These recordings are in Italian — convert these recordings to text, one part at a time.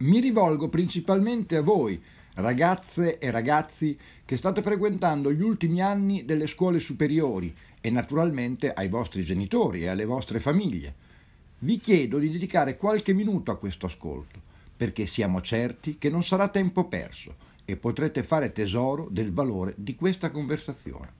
Mi rivolgo principalmente a voi, ragazze e ragazzi che state frequentando gli ultimi anni delle scuole superiori e naturalmente ai vostri genitori e alle vostre famiglie. Vi chiedo di dedicare qualche minuto a questo ascolto, perché siamo certi che non sarà tempo perso e potrete fare tesoro del valore di questa conversazione.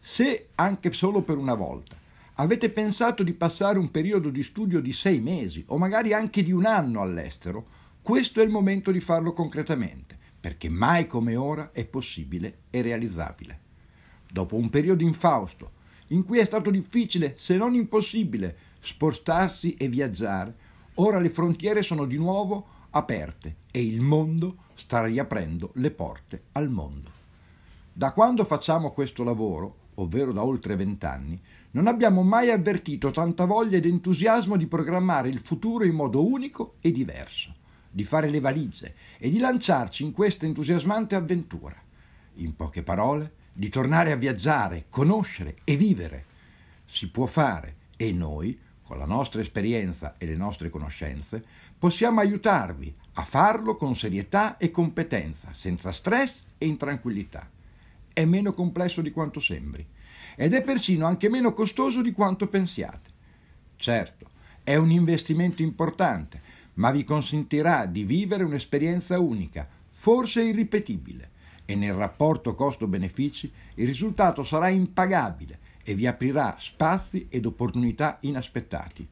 Se, anche solo per una volta, avete pensato di passare un periodo di studio di sei mesi o magari anche di un anno all'estero, questo è il momento di farlo concretamente, perché mai come ora è possibile e realizzabile. Dopo un periodo infausto, in cui è stato difficile, se non impossibile, spostarsi e viaggiare, ora le frontiere sono di nuovo aperte e il mondo sta riaprendo le porte al mondo. Da quando facciamo questo lavoro, ovvero da oltre vent'anni, non abbiamo mai avvertito tanta voglia ed entusiasmo di programmare il futuro in modo unico e diverso, di fare le valigie e di lanciarci in questa entusiasmante avventura. In poche parole, di tornare a viaggiare, conoscere e vivere. Si può fare e noi, con la nostra esperienza e le nostre conoscenze, possiamo aiutarvi a farlo con serietà e competenza, senza stress e in tranquillità. È meno complesso di quanto sembri ed è persino anche meno costoso di quanto pensiate. Certo, è un investimento importante, ma vi consentirà di vivere un'esperienza unica, forse irripetibile, e nel rapporto costo-benefici il risultato sarà impagabile e vi aprirà spazi ed opportunità inaspettati.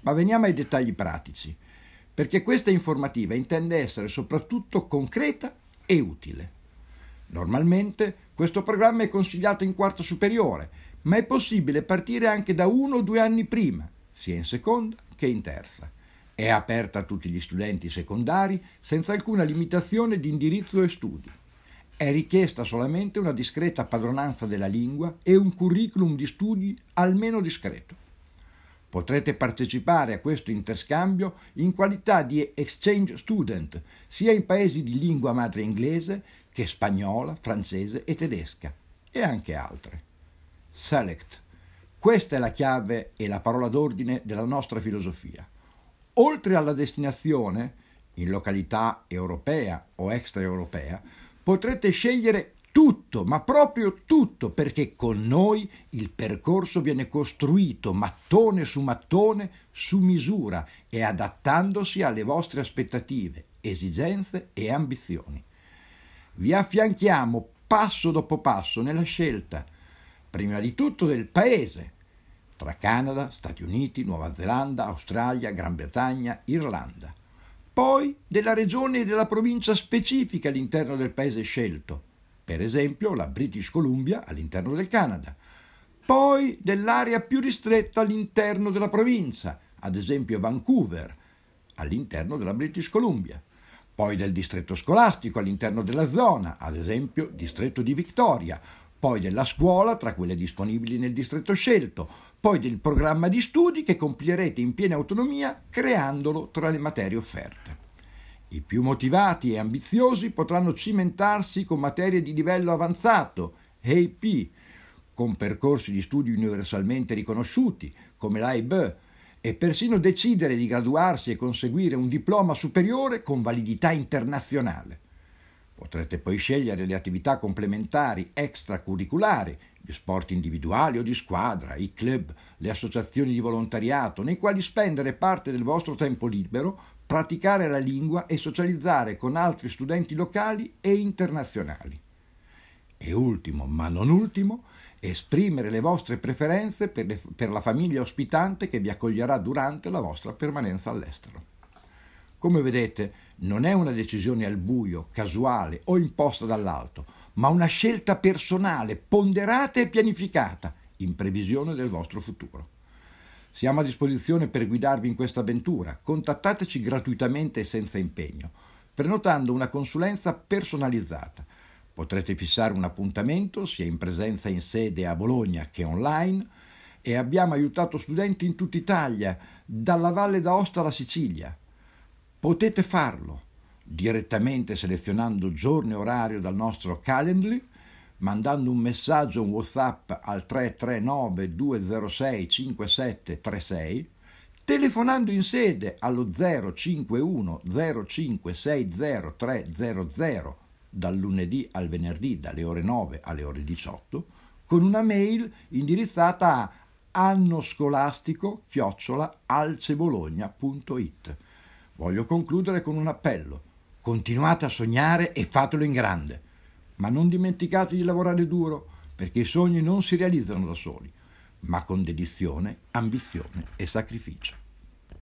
Ma veniamo ai dettagli pratici, perché questa informativa intende essere soprattutto concreta e utile. Normalmente questo programma è consigliato in quarta superiore, ma è possibile partire anche da uno o due anni prima, sia in seconda che in terza. È aperta a tutti gli studenti secondari senza alcuna limitazione di indirizzo e studi. È richiesta solamente una discreta padronanza della lingua e un curriculum di studi almeno discreto. Potrete partecipare a questo interscambio in qualità di exchange student, sia in paesi di lingua madre inglese che spagnola, francese e tedesca, e anche altre. Select. Questa è la chiave e la parola d'ordine della nostra filosofia. Oltre alla destinazione, in località europea o extraeuropea, potrete scegliere tutto, ma proprio tutto, perché con noi il percorso viene costruito mattone su mattone su misura e adattandosi alle vostre aspettative, esigenze e ambizioni. Vi affianchiamo passo dopo passo nella scelta, prima di tutto del paese, tra Canada, Stati Uniti, Nuova Zelanda, Australia, Gran Bretagna, Irlanda, poi della regione e della provincia specifica all'interno del paese scelto, per esempio la British Columbia all'interno del Canada, poi dell'area più ristretta all'interno della provincia, ad esempio Vancouver, all'interno della British Columbia, poi del distretto scolastico all'interno della zona, ad esempio distretto di Victoria, poi della scuola tra quelle disponibili nel distretto scelto, poi del programma di studi che compierete in piena autonomia creandolo tra le materie offerte. I più motivati e ambiziosi potranno cimentarsi con materie di livello avanzato, AP, con percorsi di studi universalmente riconosciuti, come l'AIB, e persino decidere di graduarsi e conseguire un diploma superiore con validità internazionale. Potrete poi scegliere le attività complementari extracurriculari, gli sport individuali o di squadra, i club, le associazioni di volontariato, nei quali spendere parte del vostro tempo libero praticare la lingua e socializzare con altri studenti locali e internazionali. E ultimo, ma non ultimo, esprimere le vostre preferenze per, le, per la famiglia ospitante che vi accoglierà durante la vostra permanenza all'estero. Come vedete, non è una decisione al buio, casuale o imposta dall'alto, ma una scelta personale, ponderata e pianificata, in previsione del vostro futuro. Siamo a disposizione per guidarvi in questa avventura. Contattateci gratuitamente e senza impegno, prenotando una consulenza personalizzata. Potrete fissare un appuntamento sia in presenza in sede a Bologna che online e abbiamo aiutato studenti in tutta Italia, dalla Valle d'Aosta alla Sicilia. Potete farlo direttamente selezionando giorno e orario dal nostro Calendly mandando un messaggio, un WhatsApp al 339 206 5736, telefonando in sede allo 051 0560 300 dal lunedì al venerdì dalle ore 9 alle ore 18 con una mail indirizzata a annoscolastico chiocciola alcebologna.it. Voglio concludere con un appello. Continuate a sognare e fatelo in grande, ma non dimenticate di lavorare duro perché i sogni non si realizzano da soli, ma con dedizione, ambizione e sacrificio.